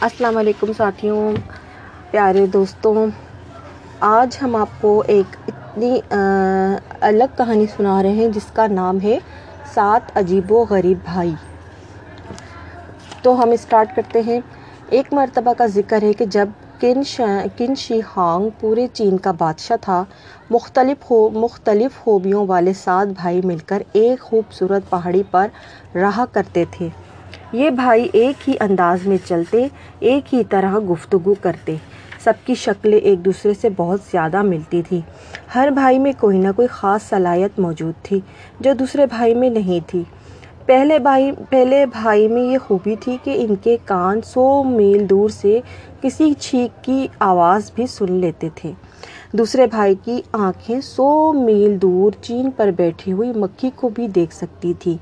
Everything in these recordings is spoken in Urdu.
السلام علیکم ساتھیوں، پیارے دوستوں، آج ہم آپ کو ایک اتنی الگ کہانی سنا رہے ہیں جس کا نام ہے سات عجیب و غریب بھائی۔ تو ہم اسٹارٹ کرتے ہیں۔ ایک مرتبہ کا ذکر ہے کہ جب کن کن شی ہانگ پورے چین کا بادشاہ تھا، مختلف ہو، مختلف خوبیوں والے سات بھائی مل کر ایک خوبصورت پہاڑی پر رہا کرتے تھے۔ یہ بھائی ایک ہی انداز میں چلتے، ایک ہی طرح گفتگو کرتے۔ سب کی شکلیں ایک دوسرے سے بہت زیادہ ملتی تھی۔ ہر بھائی میں کوئی نہ کوئی خاص صلاحیت موجود تھی جو دوسرے بھائی میں نہیں تھی۔ پہلے بھائی پہلے بھائی میں یہ خوبی تھی کہ ان کے کان سو میل دور سے کسی چھینک کی آواز بھی سن لیتے تھے۔ دوسرے بھائی کی آنکھیں سو میل دور چین پر بیٹھی ہوئی مکھی کو بھی دیکھ سکتی تھی۔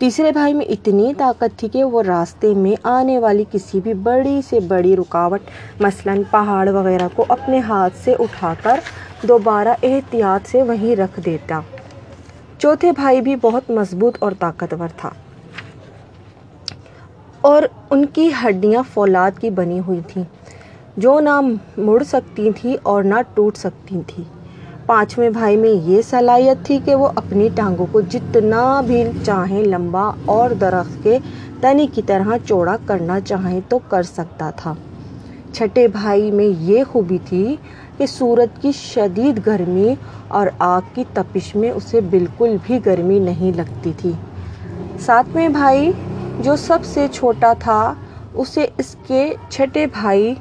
تیسرے بھائی میں اتنی طاقت تھی کہ وہ راستے میں آنے والی کسی بھی بڑی سے بڑی رکاوٹ، مثلاً پہاڑ وغیرہ کو اپنے ہاتھ سے اٹھا کر دوبارہ احتیاط سے وہیں رکھ دیتا۔ چوتھے بھائی بھی بہت مضبوط اور طاقتور تھا۔ اور ان کی ہڈیاں فولاد کی بنی ہوئی تھیں۔ جو نہ مڑ سکتی تھیں اور نہ ٹوٹ سکتی تھیں۔ پانچویں بھائی میں یہ صلاحیت تھی کہ وہ اپنی ٹانگوں کو جتنا بھی چاہیں لمبا اور درخت کے تنے کی طرح چوڑا کرنا چاہیں تو کر سکتا تھا۔ چھٹے بھائی میں یہ خوبی تھی کہ سورج کی شدید گرمی اور آگ کی تپش میں اسے بالکل بھی گرمی نہیں لگتی تھی۔ ساتویں بھائی جو سب سے چھوٹا تھا، اسے اس کے چھٹے بھائی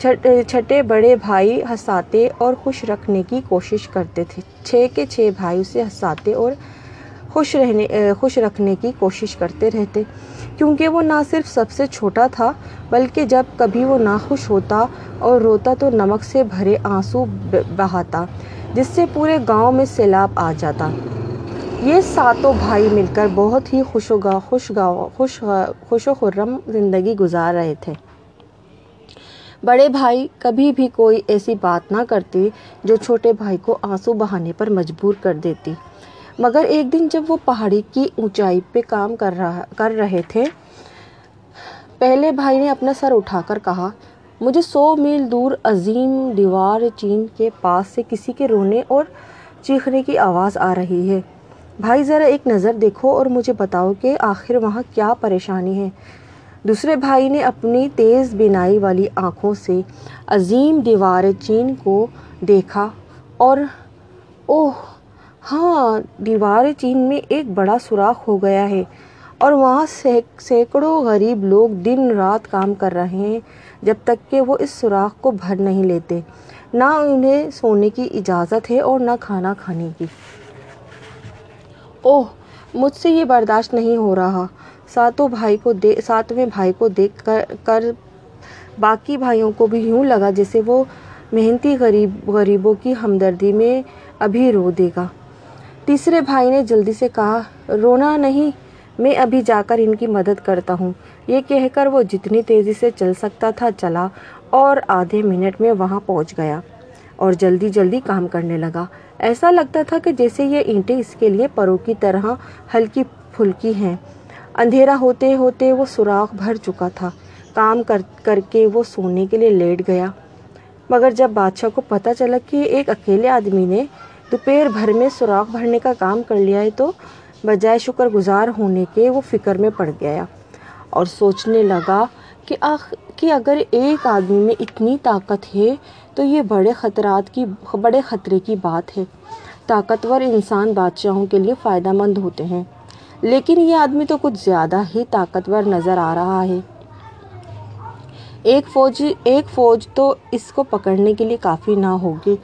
چھٹے بڑے بھائی ہنساتے اور خوش رکھنے کی کوشش کرتے تھے۔ چھ کے چھ بھائی اسے ہنساتے اور خوش رہنے، خوش رکھنے کی کوشش کرتے رہتے۔ کیونکہ وہ نہ صرف سب سے چھوٹا تھا، بلکہ جب کبھی وہ ناخوش ہوتا اور روتا تو نمک سے بھرے آنسو بہاتا، جس سے پورے گاؤں میں سیلاب آ جاتا۔ یہ ساتوں بھائی مل کر بہت ہی خوش و گا، خوش خوش خوش و خرم زندگی گزار رہے تھے۔ بڑے بھائی کبھی بھی کوئی ایسی بات نہ کرتے جو چھوٹے بھائی کو آنسو بہانے پر مجبور کر دیتی۔ مگر ایک دن جب وہ پہاڑی کی اونچائی پہ کام کر رہا کر رہے تھے، پہلے بھائی نے اپنا سر اٹھا کر کہا، مجھے سو میل دور عظیم دیوار چین کے پاس سے کسی کے رونے اور چیخنے کی آواز آ رہی ہے۔ بھائی ذرا ایک نظر دیکھو اور مجھے بتاؤ کہ آخر وہاں کیا پریشانی ہے۔ دوسرے بھائی نے اپنی تیز بینائی والی آنکھوں سے عظیم دیوار چین کو دیکھا اور اوہ ہاں دیوار چین میں ایک بڑا سوراخ ہو گیا ہے اور وہاں سینکڑوں غریب لوگ دن رات کام کر رہے ہیں جب تک کہ وہ اس سوراخ کو بھر نہیں لیتے۔ نہ انہیں سونے کی اجازت ہے اور نہ کھانا کھانے کی۔ اوہ، مجھ سے یہ برداشت نہیں ہو رہا۔ ساتوں بھائی کو دے ساتویں بھائی کو دیکھ کر کر باقی بھائیوں کو بھی یوں لگا جیسے وہ محنتی غریب غریبوں کی ہمدردی میں ابھی رو دے گا۔ تیسرے بھائی نے جلدی سے کہا، رونا نہیں، میں ابھی جا کر ان کی مدد کرتا ہوں۔ یہ کہہ کر وہ جتنی تیزی سے چل سکتا تھا چلا اور آدھے منٹ میں وہاں پہنچ گیا اور جلدی جلدی کام کرنے لگا۔ ایسا لگتا تھا کہ جیسے یہ اینٹیں اس کے لیے پروں کی طرح ہلکی پھلکی ہیں۔ اندھیرا ہوتے ہوتے وہ سوراخ بھر چکا تھا۔ کام کر کر کے وہ سونے کے لیے لیٹ گیا۔ مگر جب بادشاہ کو پتہ چلا کہ ایک اکیلے آدمی نے دوپہر بھر میں سوراخ بھرنے کا کام کر لیا ہے تو بجائے شکر گزار ہونے کے وہ فکر میں پڑ گیا اور سوچنے لگا کہ آخ، کہ اگر ایک آدمی میں اتنی طاقت ہے تو یہ بڑے خطرات کی، بڑے خطرے کی بات ہے۔ طاقتور انسان بادشاہوں کے لیے فائدہ مند ہوتے ہیں۔ لیکن یہ آدمی تو کچھ زیادہ ہی طاقتور نظر آ رہا ہے۔ ایک فوج ایک فوج تو اس کو پکڑنے کے لیے کافی نہ ہوگی۔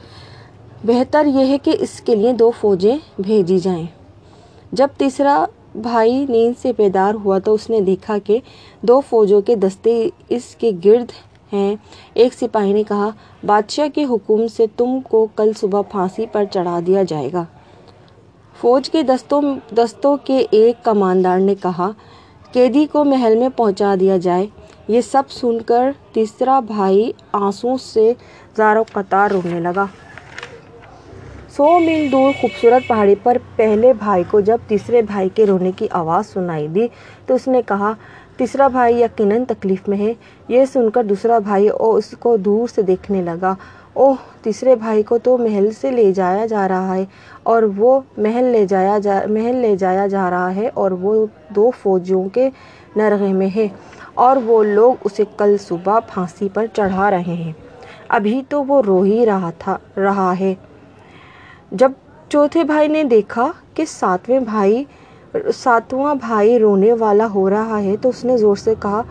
بہتر یہ ہے کہ اس کے لیے دو فوجیں بھیجی جائیں۔ جب تیسرا بھائی نیند سے بیدار ہوا تو اس نے دیکھا کہ دو فوجوں کے دستے اس کے گرد ہیں۔ ایک سپاہی نے کہا، بادشاہ کے حکم سے تم کو کل صبح پھانسی پر چڑھا دیا جائے گا۔ فوج کے دستوں دستوں کے ایک کماندار نے کہا، قیدی کو محل میں پہنچا دیا جائے۔ یہ سب سن کر تیسرا بھائی آنسو سے زارو قطار رونے لگا۔ سو میل دور خوبصورت پہاڑی پر پہلے بھائی کو جب تیسرے بھائی کے رونے کی آواز سنائی دی تو اس نے کہا تیسرا بھائی یقیناً تکلیف میں ہے۔ یہ سن کر دوسرا بھائی اس کو دور سے دیکھنے لگا۔ اوہ، تیسرے بھائی کو تو محل سے لے جایا جا رہا ہے اور وہ محل لے جایا جا، محل لے جایا جا رہا ہے اور وہ دو فوجیوں کے نرغے میں ہے اور وہ لوگ اسے کل صبح پھانسی پر چڑھا رہے ہیں۔ ابھی تو وہ رو ہی رہا تھا، رہا ہے۔ جب چوتھے بھائی نے دیکھا کہ ساتویں بھائی ساتواں بھائی رونے والا ہو رہا ہے تو اس نے زور سے کہا،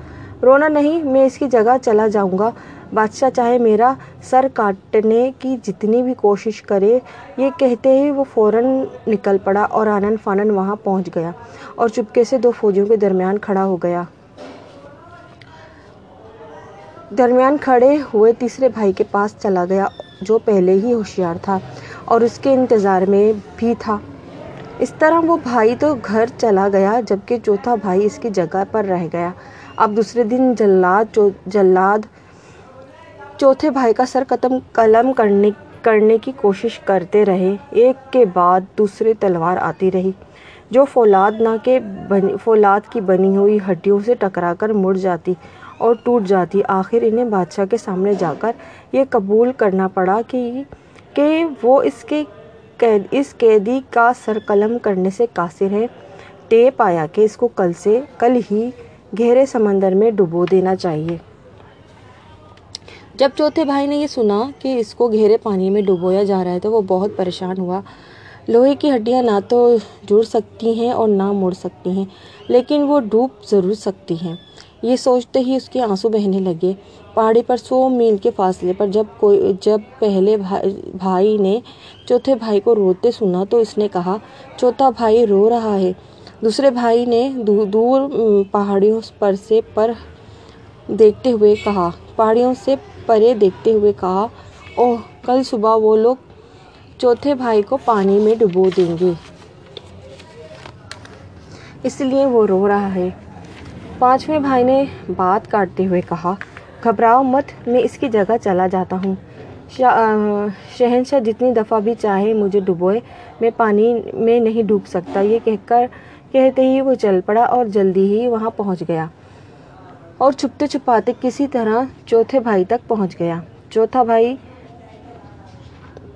رونا نہیں، میں اس کی جگہ چلا جاؤں گا۔ بادشاہ چاہے میرا سر کاٹنے کی جتنی بھی کوشش کرے، یہ کہتے ہی وہ فوراً نکل پڑا اور آنن فانن وہاں پہنچ گیا اور چپکے سے دو فوجیوں کے درمیان کھڑا ہو گیا۔ درمیان کھڑے ہوئے تیسرے بھائی کے پاس چلا گیا، جو پہلے ہی ہوشیار تھا اور اس کے انتظار میں بھی تھا۔ اس طرح وہ بھائی تو گھر چلا گیا جبکہ چوتھا بھائی اس کی جگہ پر رہ گیا۔ اب دوسرے دن جلاد جلاد چوتھے بھائی کا سر قتم قلم کرنے کرنے کی کوشش کرتے رہے۔ ایک کے بعد دوسرے تلوار آتی رہی۔ جو فولاد نہ کے فولاد کی بنی ہوئی ہڈیوں سے ٹکرا کر مڑ جاتی اور ٹوٹ جاتی۔ آخر انہیں بادشاہ کے سامنے جا کر یہ قبول کرنا پڑا کہ کہ وہ اس کے قید، اس قیدی کا سر قلم کرنے سے قاصر ہے۔ ٹیپ آیا کہ اس کو کل سے کل ہی گہرے سمندر میں ڈبو دینا چاہیے۔ جب چوتھے بھائی نے یہ سنا کہ اس کو گہرے پانی میں ڈبویا جا رہا ہے تو وہ بہت پریشان ہوا۔ لوہے کی ہڈیاں نہ تو جڑ سکتی ہیں اور نہ مڑ سکتی ہیں، لیکن وہ ڈوب ضرور سکتی ہیں۔ یہ سوچتے ہی اس کے آنسو بہنے لگے۔ پہاڑی پر سو میل کے فاصلے پر جب کوئی، جب پہلے بھائی نے چوتھے بھائی کو روتے سنا تو اس نے کہا، چوتھا بھائی رو رہا ہے۔ دوسرے بھائی نے دور، پہاڑیوں پر سے پر دیکھتے ہوئے کہا، پہاڑیوں سے پرے دیکھتے ہوئے کہا، اوہ، کل صبح وہ لوگ چوتھے بھائی کو پانی میں ڈبو دیں گے۔ اس لیے وہ رو رہا ہے۔ پانچویں بھائی نے بات کاٹتے ہوئے کہا، گھبراؤ مت، میں اس کی جگہ چلا جاتا ہوں۔ شہنشاہ جتنی دفعہ بھی چاہے مجھے ڈبوئے، میں پانی میں نہیں ڈوب سکتا۔ یہ کہہ کر کہتے ہی وہ چل پڑا اور جلدی ہی وہاں پہنچ گیا۔ اور چھپتے چھپاتے کسی طرح چوتھے بھائی تک پہنچ گیا۔ چوتھا بھائی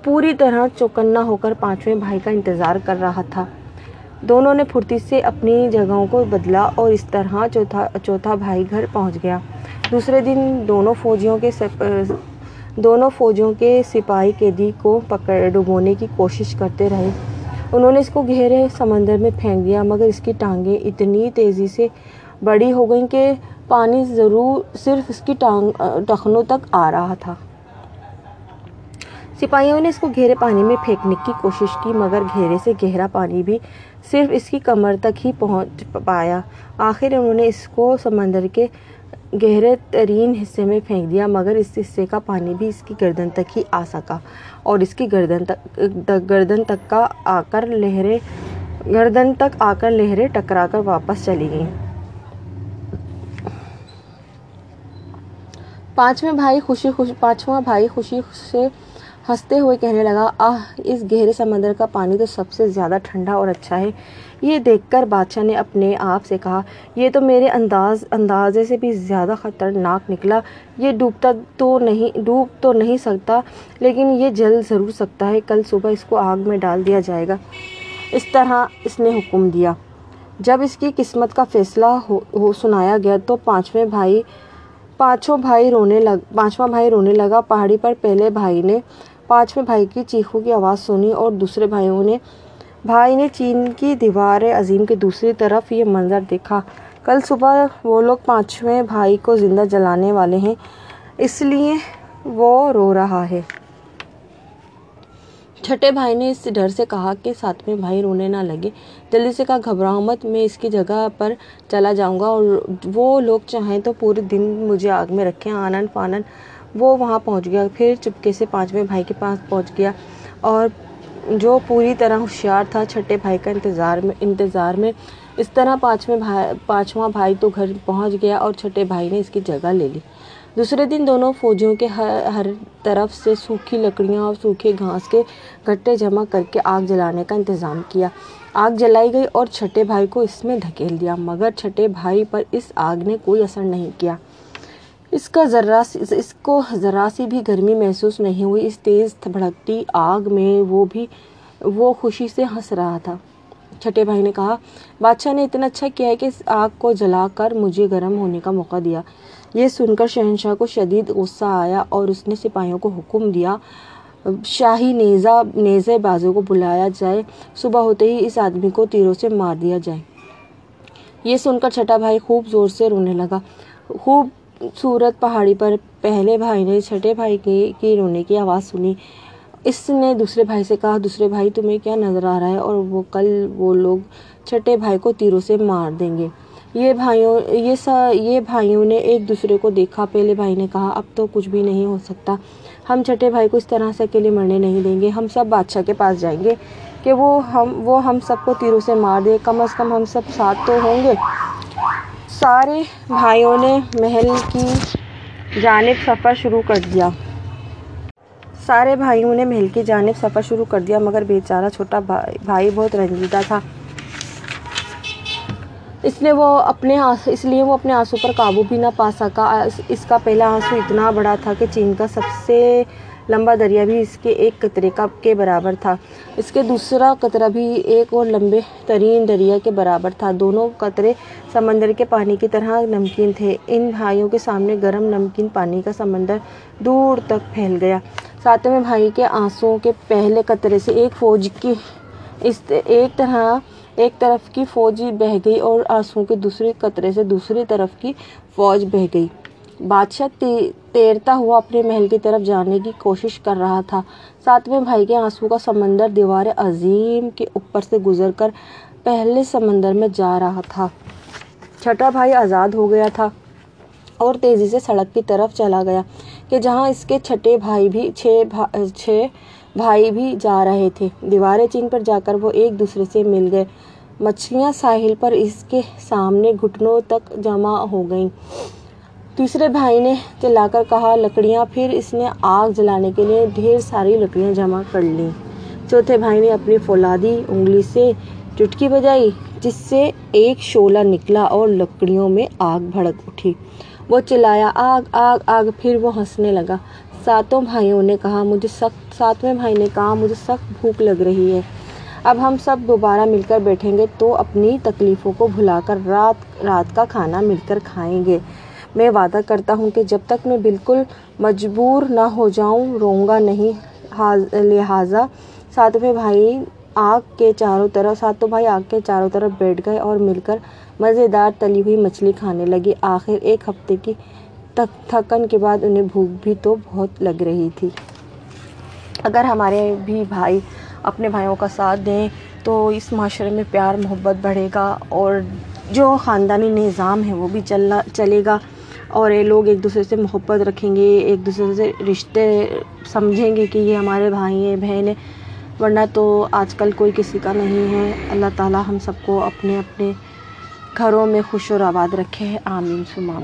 پوری طرح چوکنا ہو کر پانچویں بھائی کا انتظار کر رہا تھا۔ دونوں نے پھرتی سے اپنی جگہوں کو بدلا اور اس طرح چوتھا چوتھا بھائی گھر پہنچ گیا۔ دوسرے دن دونوں فوجیوں کے دونوں فوجیوں کے سپاہی قیدی کو پکڑ، ڈبونے کی کوشش کرتے رہے۔ انہوں نے اس کو گہرے سمندر میں پھینک دیا، مگر اس کی ٹانگیں اتنی تیزی سے بڑی ہو گئیں کہ پانی ضرور، صرف اس کی ٹانگ، ٹخنوں تک آ رہا تھا۔ سپاہیوں نے اس کو گہرے پانی میں پھینکنے کی کوشش کی، مگر گہرے سے گہرا پانی بھی صرف اس کی کمر تک ہی پہنچ پایا۔ آخر انہوں نے اس کو سمندر کے گہرے ترین حصے میں پھینک دیا، مگر اس حصے کا پانی بھی اس کی گردن تک ہی آ سکا اور اس کی گردن تک گردن تک کا آ کر لہریں، گردن تک آ کر لہریں ٹکرا کر واپس چلی گئیں۔ پانچویں بھائی خوشی خوشی پانچواں بھائی خوشی سے ہنستے ہوئے کہنے لگا، آہ، اس گہرے سمندر کا پانی تو سب سے زیادہ ٹھنڈا اور اچھا ہے۔ یہ دیکھ کر بادشاہ نے اپنے آپ سے کہا، یہ تو میرے انداز، اندازے سے بھی زیادہ خطرناک نکلا۔ یہ ڈوبتا تو نہیں، ڈوب تو نہیں سکتا، لیکن یہ جل ضرور سکتا ہے۔ کل صبح اس کو آگ میں ڈال دیا جائے گا۔ اس طرح اس نے حکم دیا۔ جب اس کی قسمت کا فیصلہ ہو سنایا گیا تو پانچویں بھائی، پانچوں بھائی رونے لگ، پانچواں بھائی رونے لگا۔ پہاڑی پر پہلے بھائی نے پانچویں بھائی کی چیخوں کی آواز سنی اور دوسرے بھائیوں نے، بھائی نے چین کی دیوار عظیم کے دوسری طرف یہ منظر دیکھا۔ کل صبح وہ لوگ پانچویں بھائی کو زندہ جلانے والے ہیں، اس لیے وہ رو رہا ہے۔ چھٹے بھائی نے اس ڈر سے کہا کہ ساتویں بھائی رونے نہ لگے۔ جلدی سے کہا گھبراؤ مت میں اس کی جگہ پر چلا جاؤں گا اور وہ لوگ چاہیں تو پورے دن مجھے آگ میں رکھیں، آنن فانن وہ وہاں پہنچ گیا، پھر چپکے سے پانچویں بھائی کے پاس پہنچ گیا اور جو پوری طرح ہوشیار تھا چھٹے بھائی کا انتظار میں انتظار میں اس طرح پانچویں بھائی، پانچواں بھائی تو گھر پہنچ گیا اور چھٹے بھائی نے اس کی جگہ لے لی۔ دوسرے دن دونوں فوجیوں کے ہر طرف سے سوکھی لکڑیاں اور سوکھے گھاس کے گٹھے جمع کر کے آگ جلانے کا انتظام کیا۔ آگ جلائی گئی اور چھٹے بھائی کو اس میں دھکیل دیا، مگر چھٹے بھائی پر اس آگ نے کوئی اثر نہیں کیا۔ اس کا ذرا اس کو ذرا سی بھی گرمی محسوس نہیں ہوئی۔ اس تیز بھڑکتی آگ میں وہ بھی وہ خوشی سے ہنس رہا تھا۔ چھٹے بھائی نے کہا، بادشاہ نے اتنا اچھا کیا ہے کہ اس آگ کو جلا کر مجھے گرم ہونے کا موقع دیا۔ یہ سن کر شہنشاہ کو شدید غصہ آیا اور اس نے سپاہیوں کو حکم دیا، شاہی نیزہ نیزے بازوں کو بلایا جائے۔ صبح ہوتے ہی اس آدمی کو تیروں سے مار دیا جائے۔ یہ سن کر چھٹا بھائی خوب زور سے رونے لگا۔ خوب سورت پہاڑی پر پہلے بھائی نے چھٹے بھائی کے کی رونے کی آواز سنی۔ اس نے دوسرے بھائی سے کہا، دوسرے بھائی، تمہیں کیا نظر آ رہا ہے؟ اور وہ کل وہ لوگ چھٹے بھائی کو تیروں سے مار دیں گے۔ یہ بھائیوں، یہ سا، یہ بھائیوں نے ایک دوسرے کو دیکھا۔ پہلے بھائی نے کہا، اب تو کچھ بھی نہیں ہو سکتا۔ ہم چھٹے بھائی کو اس طرح سے اکیلے مرنے نہیں دیں گے۔ ہم سب بادشاہ کے پاس جائیں گے کہ وہ ہم وہ ہم سب کو تیروں سے مار دے۔ کم از کم ہم سب ساتھ تو ہوں گے۔ سارے بھائیوں نے محل کی جانب سفر شروع کر دیا۔ سارے بھائیوں نے محل کی جانب سفر شروع کر دیا، مگر بیچارہ چھوٹا بھائی بہت رنجیدہ تھا۔ اس نے وہ اپنے اس لیے وہ اپنے آنسو پر قابو بھی نہ پا سکا۔ اس کا پہلا آنسو اتنا بڑا تھا کہ چین کا سب سے لمبا دریا بھی اس کے ایک قطرے کا کے برابر تھا۔ اس کے دوسرا قطرہ بھی ایک اور لمبے ترین دریا کے برابر تھا۔ دونوں قطرے سمندر کے پانی کی طرح نمکین تھے۔ ان بھائیوں کے سامنے گرم نمکین پانی کا سمندر دور تک پھیل گیا۔ ساتویں بھائی کے آنسوؤں کے پہلے قطرے سے ایک فوج کی اس ایک طرح، ایک طرف کی فوج بہہ گئی اور آنسوؤں کے دوسرے قطرے سے دوسری طرف کی فوج بہہ گئی۔ بادشاہ تیرتا ہوا اپنے محل کی طرف جانے کی کوشش کر رہا تھا۔ ساتویں بھائی کے آنسو کا سمندر دیوار عظیم کے اوپر سے گزر کر پہلے سمندر میں جا رہا تھا۔ چھٹا بھائی آزاد ہو گیا تھا اور تیزی سے سڑک کی طرف چلا گیا کہ جہاں اس کے چھٹے بھائی بھی چھ بھائی بھی جا رہے تھے۔ دیوار چین پر جا کر وہ ایک دوسرے سے مل گئے۔ مچھلیاں ساحل پر اس کے سامنے گھٹنوں تک جمع ہو گئیں۔ تیسرے بھائی نے چلا کر کہا، لکڑیاں پھر اس نے آگ جلانے کے لیے ڈھیر ساری لکڑیاں جمع کر لیں چوتھے بھائی نے اپنی فولادی انگلی سے چٹکی بجائی، جس سے ایک شعلہ نکلا اور لکڑیوں میں آگ بھڑک اٹھی۔ وہ چلایا، آگ آگ آگ، پھر وہ ہنسنے لگا۔ ساتوں بھائیوں نے کہا، مجھے سخت، ساتویں بھائی نے کہا، مجھے سخت بھوک لگ رہی ہے۔ اب ہم سب دوبارہ مل کر بیٹھیں گے تو اپنی تکلیفوں کو بھلا کر رات رات کا کھانا مل کر کھائیں گے۔ میں وعدہ کرتا ہوں کہ جب تک میں بالکل مجبور نہ ہو جاؤں روں گا نہیں۔ لہٰذا ساتویں بھائی آگ کے چاروں طرف ساتوں بھائی آگ کے چاروں طرف بیٹھ گئے اور مل کر مزیدار تلی ہوئی مچھلی کھانے لگے۔ آخر ایک ہفتے کی تھکن کے بعد انہیں بھوک بھی تو بہت لگ رہی تھی۔ اگر ہمارے بھی بھائی اپنے بھائیوں کا ساتھ دیں تو اس معاشرے میں پیار، محبت بڑھے گا اور جو خاندانی نظام ہے وہ بھی چلنا چلے گا۔ اور یہ لوگ ایک دوسرے سے محبت رکھیں گے، ایک دوسرے سے رشتے سمجھیں گے کہ یہ ہمارے بھائی ہیں، بہن ہیں۔ ورنہ تو آج کل کوئی کسی کا نہیں ہے۔ اللہ تعالیٰ ہم سب کو اپنے اپنے گھروں میں خوش اور آباد رکھے۔ آمین۔ ثم آمین